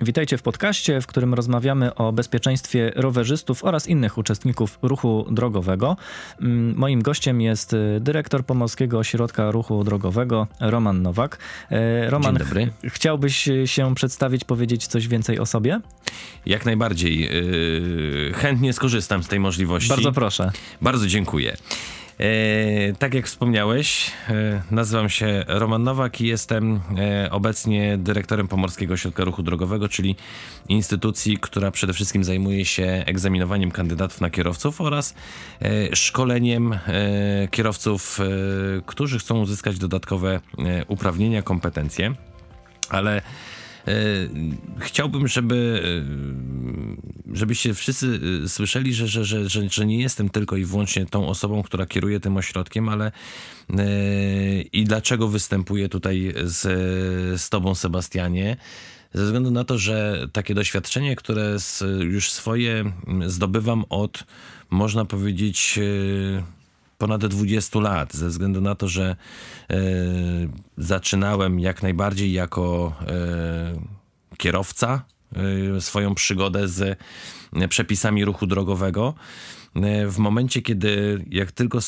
Witajcie w podcaście, w którym rozmawiamy o bezpieczeństwie rowerzystów oraz innych uczestników ruchu drogowego. Mm, moim gościem jest y, dyrektor Pomorskiego Ośrodka Ruchu Drogowego Roman Nowak. E, Roman, Dzień dobry. Ch chciałbyś się przedstawić, powiedzieć coś więcej o sobie? Jak najbardziej. Yy, chętnie skorzystam z tej możliwości. Bardzo proszę. Bardzo dziękuję. E, tak jak wspomniałeś, e, nazywam się Roman Nowak i jestem e, obecnie dyrektorem Pomorskiego Ośrodka Ruchu Drogowego, czyli instytucji, która przede wszystkim zajmuje się egzaminowaniem kandydatów na kierowców oraz szkoleniem kierowców, którzy chcą uzyskać dodatkowe uprawnienia, kompetencje. Ale chciałbym, żeby, żebyście wszyscy e, słyszeli, że, że, że, że, że nie jestem tylko i wyłącznie tą osobą, która kieruje tym ośrodkiem, ale i dlaczego występuję tutaj z, z tobą, Sebastianie. Ze względu na to, że takie doświadczenie, które już swoje zdobywam od, można powiedzieć, ponad 20 lat, ze względu na to, że e, zaczynałem jak najbardziej jako e, kierowca swoją przygodę z przepisami ruchu drogowego. E, w momencie, kiedy jak tylko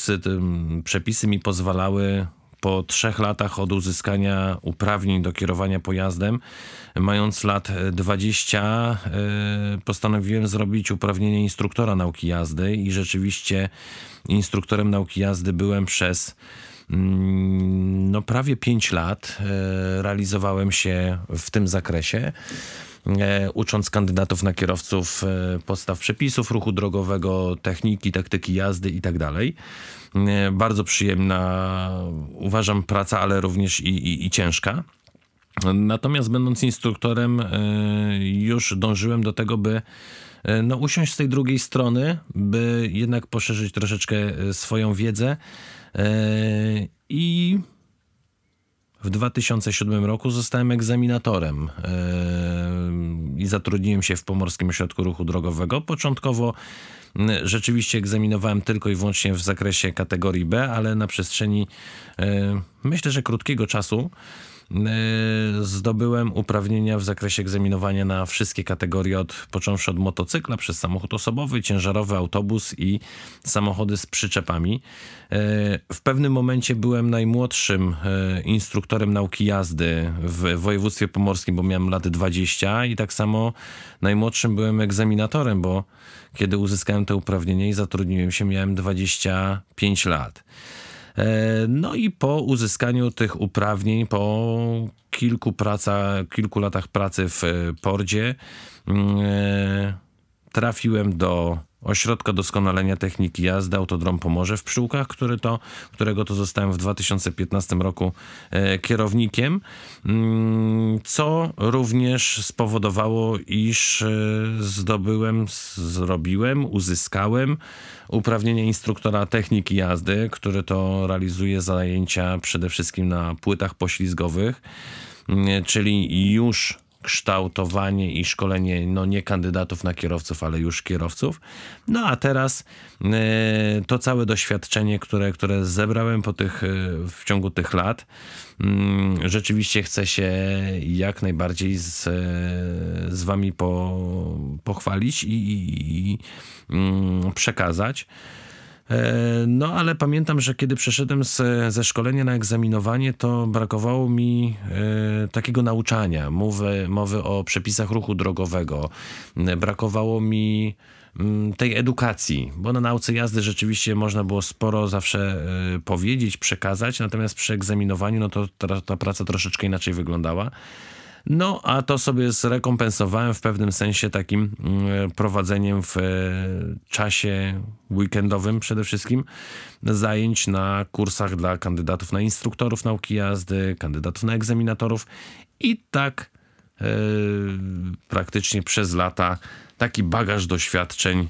przepisy mi pozwalały po trzech latach od uzyskania uprawnień do kierowania pojazdem, mając lat 20, postanowiłem zrobić uprawnienie instruktora nauki jazdy i rzeczywiście instruktorem nauki jazdy byłem przez mm, no, prawie 5 lat. Realizowałem się w tym zakresie ucząc kandydatów na kierowców e, podstaw przepisów ruchu drogowego, techniki, taktyki jazdy i tak dalej. Bardzo przyjemna, uważam, praca, ale również i, i, i ciężka. Natomiast będąc instruktorem, już dążyłem do tego, by E, no, usiąść z tej drugiej strony, by jednak poszerzyć troszeczkę e, swoją wiedzę. E, I w 2007 roku zostałem egzaminatorem i zatrudniłem się w Pomorskim Ośrodku Ruchu Drogowego. Początkowo rzeczywiście egzaminowałem tylko i wyłącznie w zakresie kategorii B, ale na przestrzeni myślę, że krótkiego czasu E, zdobyłem uprawnienia w zakresie egzaminowania na wszystkie kategorie, od, począwszy od motocykla przez samochód osobowy, ciężarowy autobus i samochody z przyczepami. E, w pewnym momencie byłem najmłodszym e, instruktorem nauki jazdy w województwie pomorskim, bo miałem lat 20 i tak samo najmłodszym byłem egzaminatorem, bo kiedy uzyskałem te uprawnienia i zatrudniłem się, miałem 25 lat. E, no i po uzyskaniu tych uprawnień, po kilku, praca, kilku latach pracy w Pordzie, mm, e, trafiłem do Ośrodka Doskonalenia Techniki Jazdy Autodrom Pomorze w Przyłkach, który to, którego to zostałem w 2015 roku e, kierownikiem, mm, co również spowodowało, iż e, zdobyłem, zrobiłem, uzyskałem uprawnienie instruktora techniki jazdy, który to realizuje zajęcia przede wszystkim na płytach poślizgowych, mm, czyli już kształtowanie i szkolenie no nie kandydatów na kierowców, ale już kierowców. No a teraz e, to całe doświadczenie, które, które zebrałem po tych, e, w ciągu tych lat, mm, rzeczywiście chcę się jak najbardziej z, e, z wami po, pochwalić i, i, i mm, przekazać. E, no, ale pamiętam, że kiedy przeszedłem z, ze szkolenia na egzaminowanie, to brakowało mi e, takiego nauczania, mowy, mowy o przepisach ruchu drogowego. E, brakowało mi mm, tej edukacji, bo na nauce jazdy rzeczywiście można było sporo zawsze powiedzieć, przekazać, natomiast przy egzaminowaniu no to ta, ta praca troszeczkę inaczej wyglądała. No, a to sobie zrekompensowałem w pewnym sensie takim mm, prowadzeniem w e, czasie weekendowym przede wszystkim zajęć na kursach dla kandydatów na instruktorów nauki jazdy, kandydatów na egzaminatorów i tak e, praktycznie przez lata taki bagaż doświadczeń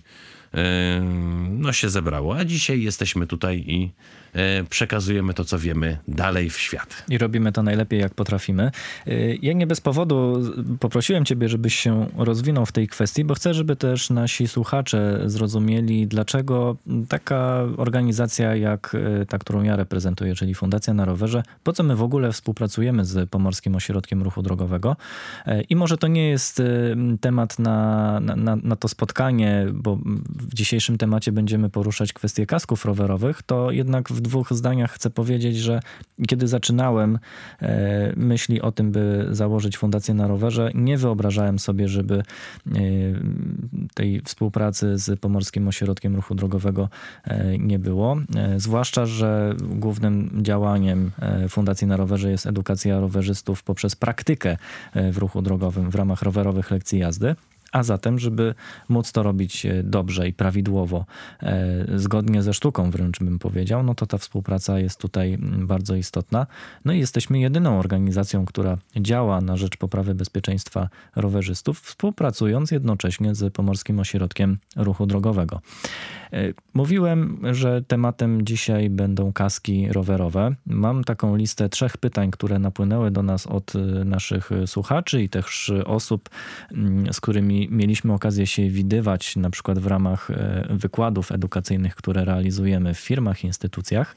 no, się zebrało. A dzisiaj jesteśmy tutaj i E, przekazujemy to, co wiemy dalej w świat. I robimy to najlepiej, jak potrafimy. E, ja nie bez powodu poprosiłem ciebie, żebyś się rozwinął w tej kwestii, bo chcę, żeby też nasi słuchacze zrozumieli, dlaczego taka organizacja jak e, ta, którą ja reprezentuję, czyli Fundacja na Rowerze, po co my w ogóle współpracujemy z Pomorskim Ośrodkiem Ruchu Drogowego. I może to nie jest temat na, na, na to spotkanie, bo w dzisiejszym temacie będziemy poruszać kwestie kasków rowerowych, to jednak w w dwóch zdaniach chcę powiedzieć, że kiedy zaczynałem e, myśli o tym, by założyć Fundację na Rowerze, nie wyobrażałem sobie, żeby e, tej współpracy z Pomorskim Ośrodkiem Ruchu Drogowego e, nie było. Zwłaszcza, że głównym działaniem Fundacji na Rowerze jest edukacja rowerzystów poprzez praktykę w ruchu drogowym w ramach rowerowych lekcji jazdy. A zatem, żeby móc to robić e, dobrze i prawidłowo, e, zgodnie ze sztuką wręcz bym powiedział, no to ta współpraca jest tutaj mm, bardzo istotna. No i jesteśmy jedyną organizacją, która działa na rzecz poprawy bezpieczeństwa rowerzystów, współpracując jednocześnie z Pomorskim Ośrodkiem Ruchu Drogowego. E, mówiłem, że tematem dzisiaj będą kaski rowerowe. Mam taką listę trzech pytań, które napłynęły do nas od naszych słuchaczy i też osób, mm, z którymi mieliśmy okazję się widywać na przykład w ramach e, wykładów edukacyjnych, które realizujemy w firmach, instytucjach.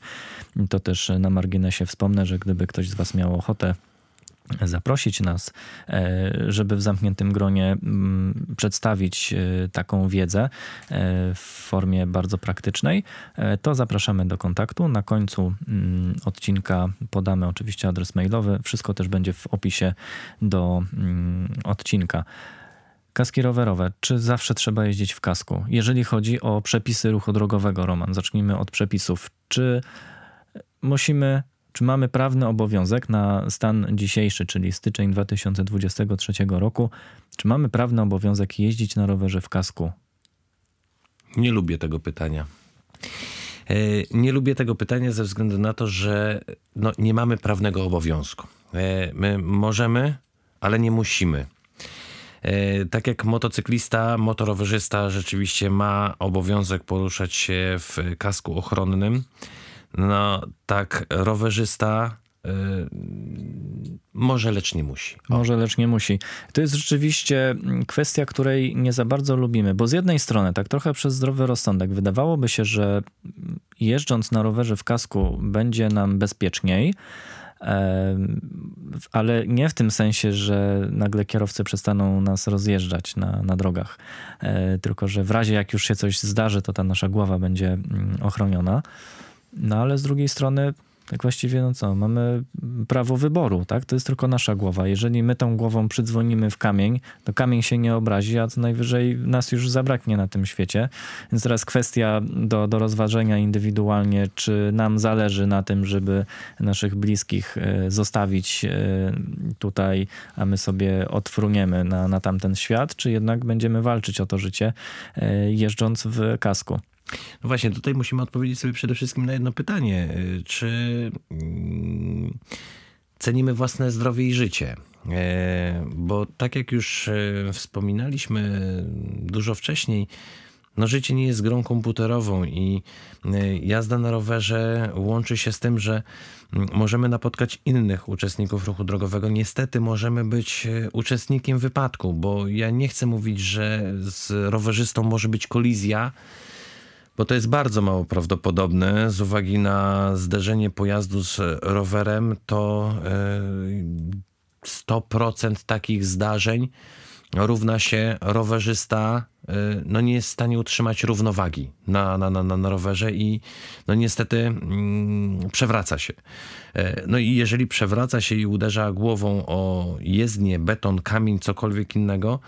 To też na marginesie wspomnę, że gdyby ktoś z Was miał ochotę zaprosić nas, e, żeby w zamkniętym gronie mm, przedstawić e, taką wiedzę w formie bardzo praktycznej, to zapraszamy do kontaktu. Na końcu mm, odcinka podamy oczywiście adres mailowy. Wszystko też będzie w opisie do mm, odcinka. Kaski rowerowe. Czy zawsze trzeba jeździć w kasku? Jeżeli chodzi o przepisy ruchu drogowego, Roman, zacznijmy od przepisów. Czy musimy, czy mamy prawny obowiązek na stan dzisiejszy, czyli styczeń 2023 roku, czy mamy prawny obowiązek jeździć na rowerze w kasku? Nie lubię tego pytania. E, nie lubię tego pytania ze względu na to, że no, nie mamy prawnego obowiązku. E, my możemy, ale nie musimy. E, tak jak motocyklista, motorowerzysta rzeczywiście ma obowiązek poruszać się w kasku ochronnym, no tak rowerzysta e, może, lecz nie musi. O. Może, lecz nie musi. To jest rzeczywiście kwestia, której nie za bardzo lubimy, bo z jednej strony, tak trochę przez zdrowy rozsądek, wydawałoby się, że jeżdżąc na rowerze w kasku będzie nam bezpieczniej, ale nie w tym sensie, że nagle kierowcy przestaną nas rozjeżdżać na, na drogach, e, tylko że w razie jak już się coś zdarzy, to ta nasza głowa będzie mm, ochroniona. No ale z drugiej strony tak właściwie, no co, mamy prawo wyboru, tak? To jest tylko nasza głowa. Jeżeli my tą głową przydzwonimy w kamień, to kamień się nie obrazi, a co najwyżej nas już zabraknie na tym świecie. Więc teraz kwestia do, do rozważenia indywidualnie, czy nam zależy na tym, żeby naszych bliskich e, zostawić e, tutaj, a my sobie odfruniemy na, na tamten świat, czy jednak będziemy walczyć o to życie, e, jeżdżąc w kasku. No właśnie, tutaj musimy odpowiedzieć sobie przede wszystkim na jedno pytanie. Y, czy mm, cenimy własne zdrowie i życie? E, bo tak jak już e, wspominaliśmy dużo wcześniej, no życie nie jest grą komputerową i jazda na rowerze łączy się z tym, że mm, możemy napotkać innych uczestników ruchu drogowego. Niestety możemy być uczestnikiem wypadku, bo ja nie chcę mówić, że z rowerzystą może być kolizja, bo to jest bardzo mało prawdopodobne z uwagi na zderzenie pojazdu z rowerem, to 100% e, takich zdarzeń równa się rowerzysta e, no nie jest w stanie utrzymać równowagi na, na, na, na rowerze i no niestety mm, przewraca się. E, no i jeżeli przewraca się i uderza głową o jezdnię, beton, kamień, cokolwiek innego,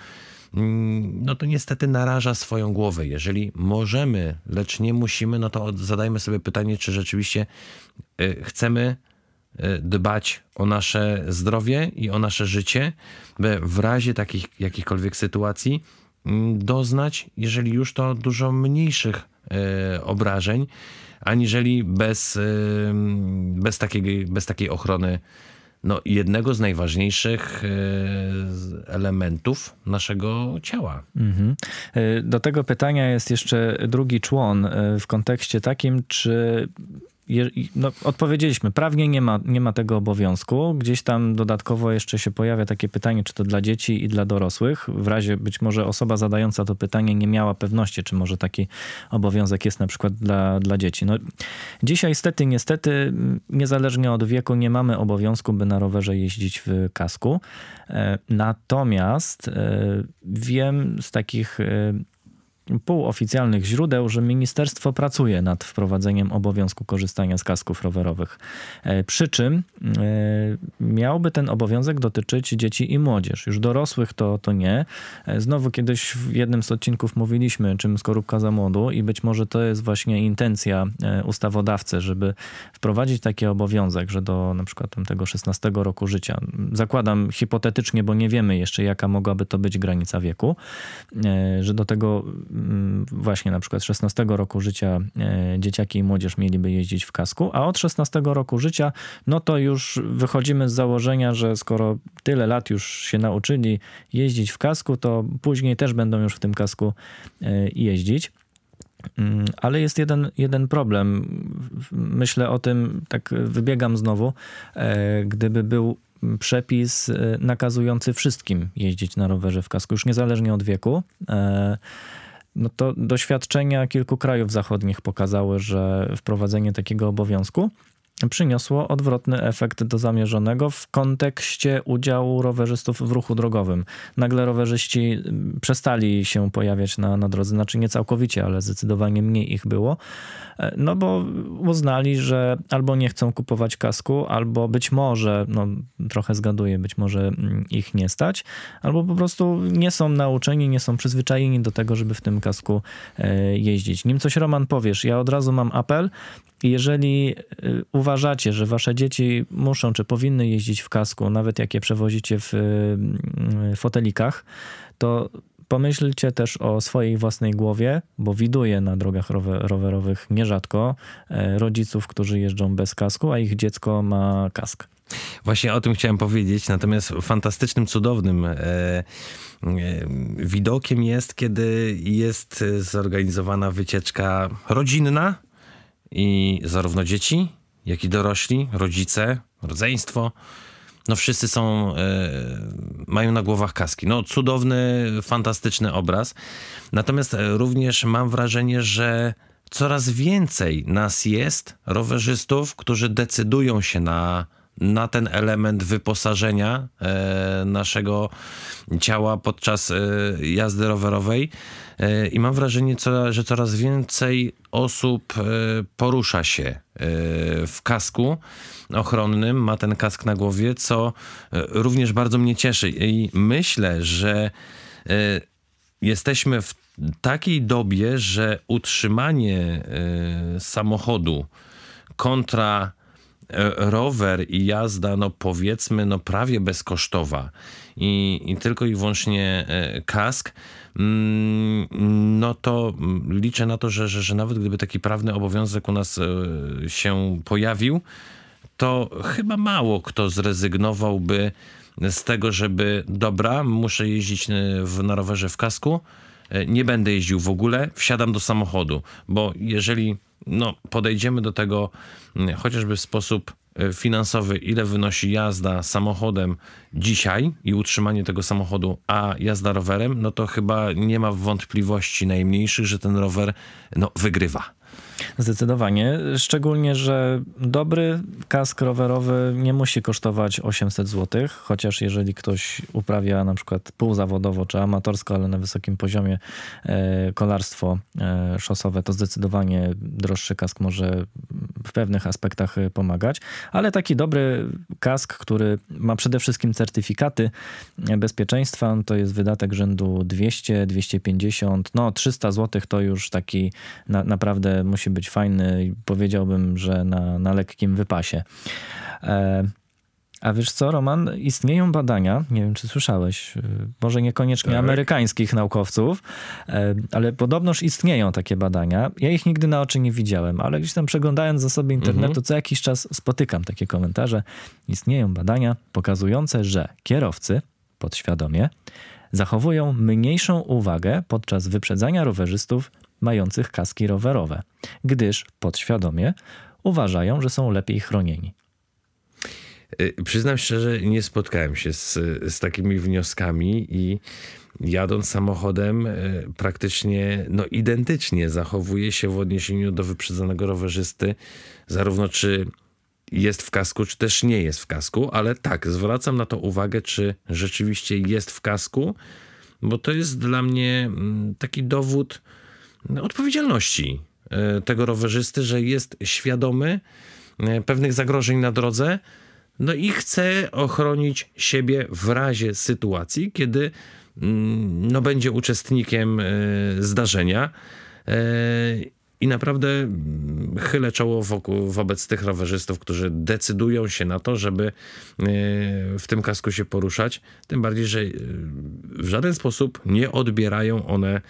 no to niestety naraża swoją głowę. Jeżeli możemy, lecz nie musimy, no to zadajmy sobie pytanie, czy rzeczywiście y, chcemy y, dbać o nasze zdrowie i o nasze życie, by w razie takich jakichkolwiek sytuacji mm, doznać, jeżeli już to dużo mniejszych y, obrażeń, aniżeli bez, bez, takiej, bez takiej ochrony no, jednego z najważniejszych elementów naszego ciała. Mhm. Do tego pytania jest jeszcze drugi człon w kontekście takim, czy no, odpowiedzieliśmy, prawnie nie ma, nie ma tego obowiązku. Gdzieś tam dodatkowo jeszcze się pojawia takie pytanie, czy to dla dzieci i dla dorosłych. W razie być może osoba zadająca to pytanie nie miała pewności, czy może taki obowiązek jest na przykład dla, dla dzieci. No, dzisiaj stety, niestety, niezależnie od wieku, nie mamy obowiązku, by na rowerze jeździć w kasku. E, natomiast e, wiem z takich e, półoficjalnych źródeł, że ministerstwo pracuje nad wprowadzeniem obowiązku korzystania z kasków rowerowych. E, przy czym e, miałby ten obowiązek dotyczyć dzieci i młodzież. Już dorosłych to, to nie. E, znowu kiedyś w jednym z odcinków mówiliśmy, czym skorupka za młodu i być może to jest właśnie intencja ustawodawcy, żeby wprowadzić taki obowiązek, że do na przykład tego 16 roku życia, zakładam hipotetycznie, bo nie wiemy jeszcze jaka mogłaby to być granica wieku, że do tego właśnie na przykład 16 roku życia e, dzieciaki i młodzież mieliby jeździć w kasku, a od 16 roku życia, no to już wychodzimy z założenia, że skoro tyle lat już się nauczyli jeździć w kasku, to później też będą już w tym kasku e, jeździć. Mm, ale jest jeden, jeden problem. Myślę o tym, tak wybiegam znowu, e, gdyby był przepis nakazujący wszystkim jeździć na rowerze w kasku, już niezależnie od wieku no to doświadczenia kilku krajów zachodnich pokazały, że wprowadzenie takiego obowiązku przyniosło odwrotny efekt do zamierzonego w kontekście udziału rowerzystów w ruchu drogowym. Nagle rowerzyści mm, przestali się pojawiać na, na drodze, znaczy nie całkowicie, ale zdecydowanie mniej ich było, e, no bo uznali, że albo nie chcą kupować kasku, albo być może, no trochę zgaduję, być może mm, ich nie stać, albo po prostu nie są nauczeni, nie są przyzwyczajeni do tego, żeby w tym kasku e, jeździć. Nim coś Roman powiesz, ja od razu mam apel, jeżeli y, uważacie, że wasze dzieci muszą czy powinny jeździć w kasku, nawet jak je przewozicie w y, fotelikach, to pomyślcie też o swojej własnej głowie, bo widuję na drogach rowerowych nierzadko e, rodziców, którzy jeżdżą bez kasku, a ich dziecko ma kask. Właśnie o tym chciałem powiedzieć, natomiast fantastycznym, cudownym e, e, widokiem jest, kiedy jest zorganizowana wycieczka rodzinna, i zarówno dzieci, jak i dorośli, rodzice, rodzeństwo, no wszyscy są, e, mają na głowach kaski. No cudowny, fantastyczny obraz. Natomiast e, również mam wrażenie, że coraz więcej nas jest, rowerzystów, którzy decydują się na, na ten element wyposażenia e, naszego ciała podczas e, jazdy rowerowej. E, I mam wrażenie, że coraz więcej osób porusza się w kasku ochronnym, ma ten kask na głowie, co również bardzo mnie cieszy. I myślę, że jesteśmy w takiej dobie, że utrzymanie samochodu kontra rower i jazda, no powiedzmy, no prawie bezkosztowa. I, i tylko i wyłącznie kask, Mm, no to liczę na to, że, że, że nawet gdyby taki prawny obowiązek u nas e, się pojawił, to chyba mało kto zrezygnowałby z tego, żeby dobra, muszę jeździć e, w, na rowerze w kasku, e, nie będę jeździł w ogóle, wsiadam do samochodu, bo jeżeli no, podejdziemy do tego chociażby w sposób E, finansowy, ile wynosi jazda samochodem dzisiaj i utrzymanie tego samochodu, a jazda rowerem, no to chyba nie ma wątpliwości najmniejszych, że ten rower no, wygrywa. Zdecydowanie. Szczególnie, że dobry kask rowerowy nie musi kosztować 800 zł, chociaż jeżeli ktoś uprawia na przykład półzawodowo czy amatorsko, ale na wysokim poziomie e, kolarstwo e, szosowe, to zdecydowanie droższy kask może w pewnych aspektach pomagać. Ale taki dobry kask, który ma przede wszystkim certyfikaty bezpieczeństwa, to jest wydatek rzędu 200, 250, no 300 zł to już taki na, naprawdę musi być fajny i powiedziałbym, że na, na lekkim wypasie. E, A wiesz co, Roman, istnieją badania, nie wiem czy słyszałeś, y, może niekoniecznie tak. amerykańskich naukowców, e, ale podobnoż istnieją takie badania. Ja ich nigdy na oczy nie widziałem, ale gdzieś tam przeglądając zasoby internetu, mhm. co jakiś czas spotykam takie komentarze. Istnieją badania pokazujące, że kierowcy podświadomie zachowują mniejszą uwagę podczas wyprzedzania rowerzystów mających kaski rowerowe, gdyż podświadomie uważają, że są lepiej chronieni. Y, przyznam szczerze, nie spotkałem się z, z takimi wnioskami i jadąc samochodem y, praktycznie no, identycznie zachowuje się w odniesieniu do wyprzedzonego rowerzysty, zarówno czy jest w kasku, czy też nie jest w kasku, ale tak, zwracam na to uwagę, czy rzeczywiście jest w kasku, bo to jest dla mnie mm, taki dowód odpowiedzialności y, tego rowerzysty, że jest świadomy pewnych zagrożeń na drodze, no i chce ochronić siebie w razie sytuacji, kiedy mm, no, będzie uczestnikiem e, zdarzenia. E, I naprawdę mm, chylę czoło wokół, wobec tych rowerzystów, którzy decydują się na to, żeby e, w tym kasku się poruszać. Tym bardziej, że w żaden sposób nie odbierają one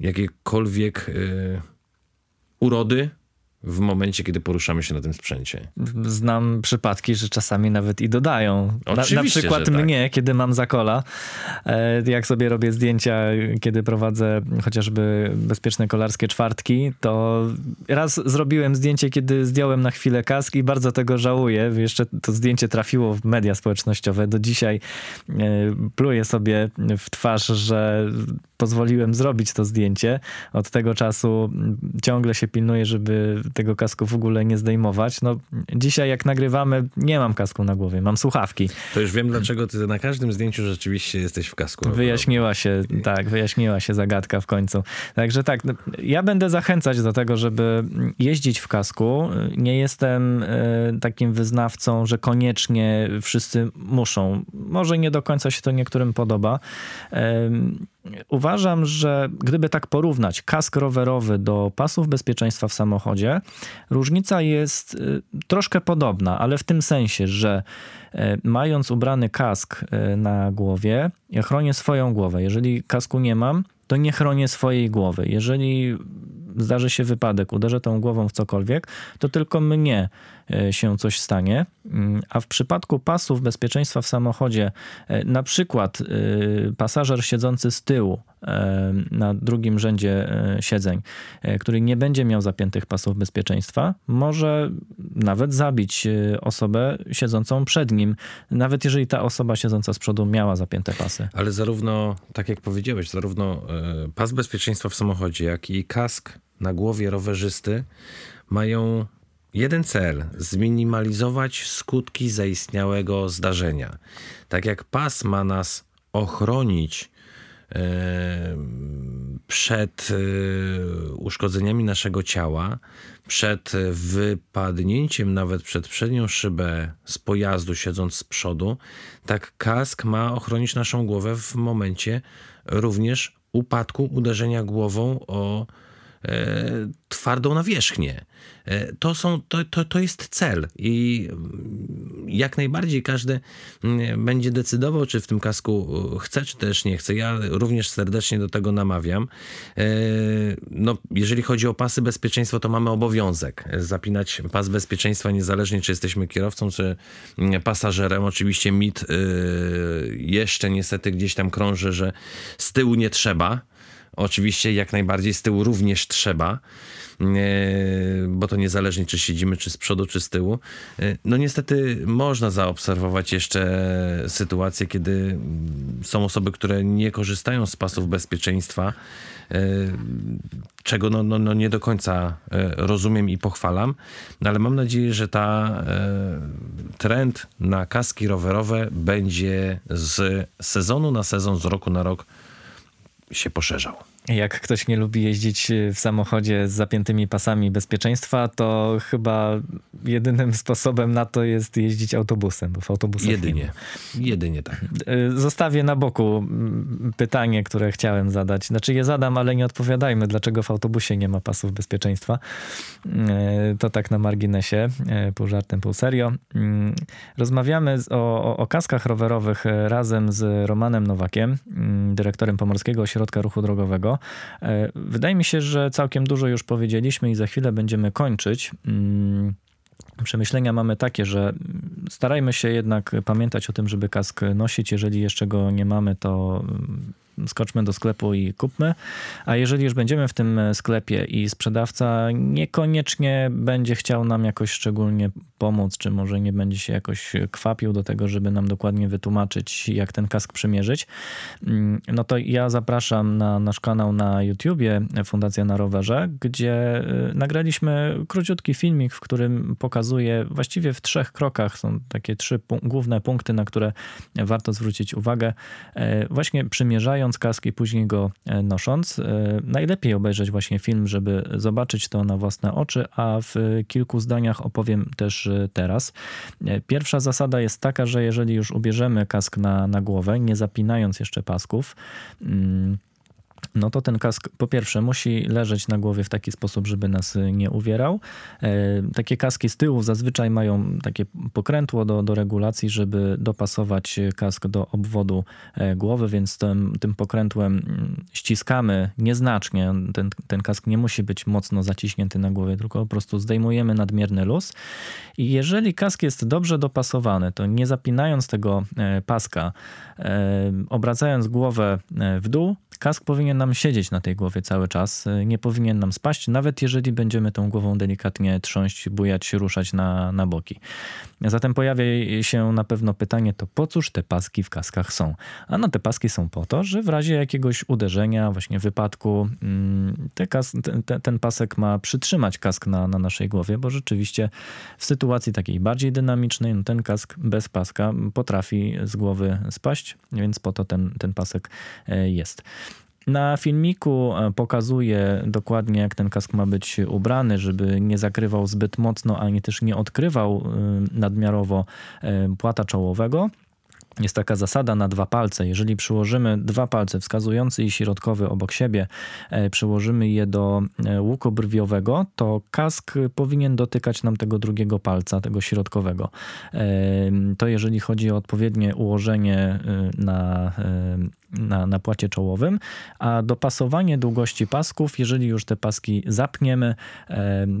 jakiejkolwiek urody w momencie, kiedy poruszamy się na tym sprzęcie. Znam przypadki, że czasami nawet i dodają. Na, na przykład tak. mnie, kiedy mam zakola, e, jak sobie robię zdjęcia, kiedy prowadzę chociażby bezpieczne kolarskie czwartki, to raz zrobiłem zdjęcie, kiedy zdjąłem na chwilę kask i bardzo tego żałuję. Jeszcze to zdjęcie trafiło w media społecznościowe. Do dzisiaj e, pluję sobie w twarz, że pozwoliłem zrobić to zdjęcie. Od tego czasu ciągle się pilnuję, żeby tego kasku w ogóle nie zdejmować. No, dzisiaj jak nagrywamy, nie mam kasku na głowie, mam słuchawki. To już wiem, dlaczego ty na każdym zdjęciu rzeczywiście jesteś w kasku. Wyjaśniła się, tak, wyjaśniła się zagadka w końcu. Także tak, no, ja będę zachęcać do tego, żeby jeździć w kasku. Nie jestem e, takim wyznawcą, że koniecznie wszyscy muszą. Może nie do końca się to niektórym podoba. Uważam, że gdyby tak porównać kask rowerowy do pasów bezpieczeństwa w samochodzie, różnica jest y, troszkę podobna, ale w tym sensie, że y, mając ubrany kask y, na głowie, ja chronię swoją głowę. Jeżeli kasku nie mam, to nie chronię swojej głowy. Jeżeli zdarzy się wypadek, uderzę tą głową w cokolwiek, to tylko mnie e, się coś stanie. Mm, a w przypadku pasów bezpieczeństwa w samochodzie, e, na przykład e, pasażer siedzący z tyłu na drugim rzędzie siedzeń, który nie będzie miał zapiętych pasów bezpieczeństwa, może nawet zabić osobę siedzącą przed nim, nawet jeżeli ta osoba siedząca z przodu miała zapięte pasy. Ale zarówno, tak jak powiedziałeś, zarówno pas bezpieczeństwa w samochodzie, jak i kask na głowie rowerzysty mają jeden cel: zminimalizować skutki zaistniałego zdarzenia. Tak jak pas ma nas ochronić e, przed e, uszkodzeniami naszego ciała, przed wypadnięciem nawet przed przednią szybę z pojazdu, siedząc z przodu, tak kask ma ochronić naszą głowę w momencie również upadku, uderzenia głową o E, twardą nawierzchnię. E, to, są, to, to, to jest cel i jak najbardziej każdy mm, będzie decydował, czy w tym kasku e, chce, czy też nie chce. Ja również serdecznie do tego namawiam. No, jeżeli chodzi o pasy bezpieczeństwa, to mamy obowiązek zapinać pas bezpieczeństwa, niezależnie czy jesteśmy kierowcą, czy mm, pasażerem. Oczywiście mit jeszcze niestety gdzieś tam krąży, że z tyłu nie trzeba Oczywiście jak najbardziej z tyłu również trzeba, e, bo to niezależnie czy siedzimy, czy z przodu, czy z tyłu. E, no niestety można zaobserwować jeszcze sytuacje, kiedy są osoby, które nie korzystają z pasów bezpieczeństwa, e, czego no, no, no nie do końca rozumiem i pochwalam, no ale mam nadzieję, że ta trend na kaski rowerowe będzie z sezonu na sezon, z roku na rok się poszerzał. Jak ktoś nie lubi jeździć w samochodzie z zapiętymi pasami bezpieczeństwa, to chyba jedynym sposobem na to jest jeździć autobusem, bo w autobusach Jedynie. Jedynie tak. Y, zostawię na boku mm, pytanie, które chciałem zadać. Znaczy je zadam, ale nie odpowiadajmy, dlaczego w autobusie nie ma pasów bezpieczeństwa. Y, to tak na marginesie, pół żartem, pół serio. Rozmawiamy o, o kaskach rowerowych razem z Romanem Nowakiem, dyrektorem Pomorskiego Ośrodka Ruchu Drogowego. E, wydaje mi się, że całkiem dużo już powiedzieliśmy i za chwilę będziemy kończyć. Mm, przemyślenia mamy takie, że starajmy się jednak pamiętać o tym, żeby kask nosić. Jeżeli jeszcze go nie mamy, to skoczmy do sklepu i kupmy. A jeżeli już będziemy w tym sklepie i sprzedawca niekoniecznie będzie chciał nam jakoś szczególnie pomóc, czy może nie będzie się jakoś kwapił do tego, żeby nam dokładnie wytłumaczyć, jak ten kask przymierzyć, mm, no to ja zapraszam na nasz kanał na YouTubie Fundacja na Rowerze, gdzie y, nagraliśmy króciutki filmik, w którym pokazuję właściwie w trzech krokach, są takie trzy główne punkty, na które warto zwrócić uwagę, e, właśnie przymierzając kask i później go e, nosząc. E, najlepiej obejrzeć właśnie film, żeby zobaczyć to na własne oczy, a w kilku zdaniach opowiem też teraz. Pierwsza zasada jest taka, że jeżeli już ubierzemy kask na, na głowę, nie zapinając jeszcze pasków, mm, no to ten kask po pierwsze musi leżeć na głowie w taki sposób, żeby nas nie uwierał. E, takie kaski z tyłu zazwyczaj mają takie pokrętło do, do regulacji, żeby dopasować kask do obwodu e, głowy, więc tym, tym pokrętłem mm, ściskamy nieznacznie. Ten, ten kask nie musi być mocno zaciśnięty na głowie, tylko po prostu zdejmujemy nadmierny luz. I jeżeli kask jest dobrze dopasowany, to nie zapinając tego e, paska, obracając głowę w dół, Kask powinien nam siedzieć na tej głowie cały czas, y, nie powinien nam spaść, nawet jeżeli będziemy tą głową delikatnie trząść, bujać, ruszać na, na boki. Zatem pojawia się na pewno pytanie, to po cóż te paski w kaskach są? A no te paski są po to, że w razie jakiegoś uderzenia, właśnie wypadku, mm, te kas, te, ten pasek ma przytrzymać kask na, na naszej głowie, bo rzeczywiście w sytuacji takiej bardziej dynamicznej, no ten kask bez paska potrafi z głowy spaść, więc po to ten, ten pasek e, jest. Na filmiku e, pokazuje dokładnie, jak ten kask ma być ubrany, żeby nie zakrywał zbyt mocno, ani też nie odkrywał e, nadmiarowo e, płata czołowego. Jest taka zasada na dwa palce. Jeżeli przyłożymy dwa palce, wskazujący i środkowy obok siebie, przyłożymy je do łuku brwiowego, to kask powinien dotykać nam tego drugiego palca, tego środkowego. To jeżeli chodzi o odpowiednie ułożenie na na, na płacie czołowym, a dopasowanie długości pasków, jeżeli już te paski zapniemy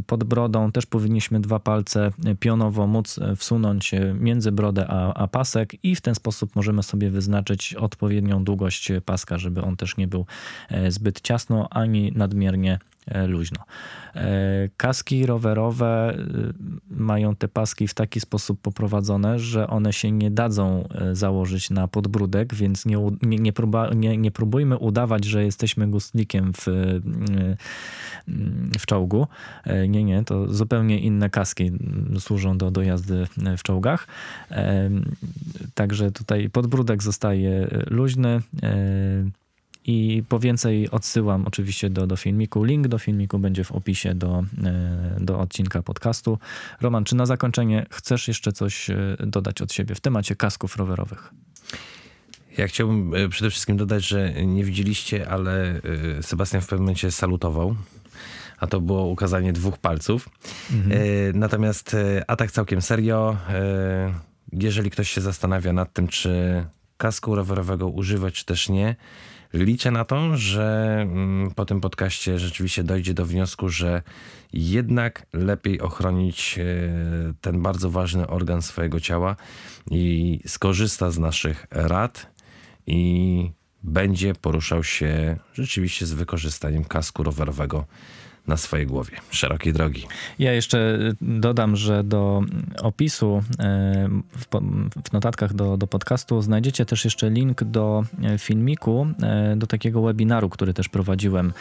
pod brodą, też powinniśmy dwa palce pionowo móc wsunąć między brodę a, a pasek i w ten sposób możemy sobie wyznaczyć odpowiednią długość paska, żeby on też nie był e, zbyt ciasno ani nadmiernie E, luźno. E, kaski rowerowe e, mają te paski w taki sposób poprowadzone, że one się nie dadzą założyć na podbródek, więc nie, nie, próba, nie, nie próbujmy udawać, że jesteśmy gustlikiem w, w czołgu. Nie, nie, to zupełnie inne kaski służą do, do jazdy w czołgach. Także tutaj podbródek zostaje luźny. I po więcej odsyłam oczywiście do, do filmiku. Link do filmiku będzie w opisie do, e, do odcinka podcastu. Roman, czy na zakończenie chcesz jeszcze coś e, dodać od siebie w temacie kasków rowerowych? Ja chciałbym e, przede wszystkim dodać, że nie widzieliście, ale Sebastian w pewnym momencie salutował a to było ukazanie dwóch palców. Mhm. Natomiast, a tak całkiem serio, jeżeli ktoś się zastanawia nad tym, czy kasku rowerowego używać, czy też nie, Liczę na to, że mm, po tym podcaście rzeczywiście dojdzie do wniosku, że jednak lepiej ochronić e, ten bardzo ważny organ swojego ciała i skorzysta z naszych rad i będzie poruszał się rzeczywiście z wykorzystaniem kasku rowerowego na swojej głowie. Szerokiej drogi. Ja jeszcze dodam, że do opisu w notatkach do, do podcastu znajdziecie też jeszcze link do filmiku, do takiego webinaru, który też prowadziłem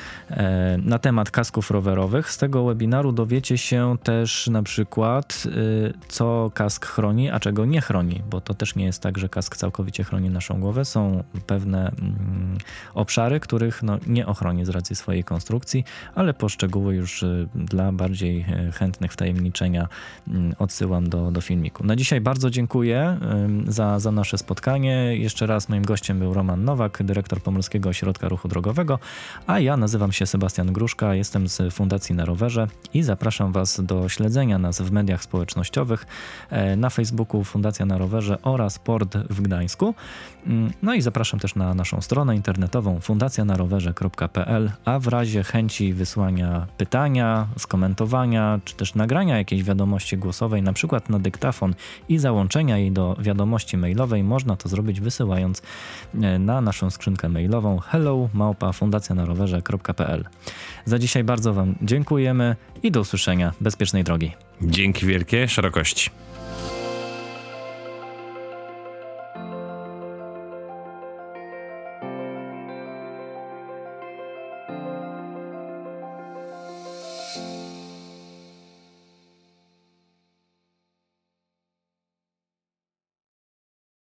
na temat kasków rowerowych. Z tego webinaru dowiecie się też na przykład, co kask chroni, a czego nie chroni, bo to też nie jest tak, że kask całkowicie chroni naszą głowę. Są pewne mm, obszary, których no, nie ochroni z racji swojej konstrukcji, ale poszczegóły już y, dla bardziej e, chętnych wtajemniczenia mm, odsyłam do, do filmiku. Na dzisiaj bardzo dziękuję za, za nasze spotkanie. Jeszcze raz moim gościem był Roman Nowak, dyrektor Pomorskiego Ośrodka Ruchu Drogowego, a ja nazywam się Sebastian Gruszka, jestem z Fundacji na Rowerze i zapraszam Was do śledzenia nas w mediach społecznościowych e, na Facebooku Fundacja na Rowerze oraz Port w Gdańsku. Mm, no i zapraszam też na naszą stronę internetową fundacjanarowerze.pl, a w razie chęci wysłania pytania, skomentowania, czy też nagrania jakiejś wiadomości głosowej, na przykład na dyktafon i załączenia jej do wiadomości mailowej, można to zrobić wysyłając e, na naszą skrzynkę mailową hello. Za dzisiaj bardzo Wam dziękujemy i do usłyszenia. Bezpiecznej drogi. Dzięki wielkie, szerokości.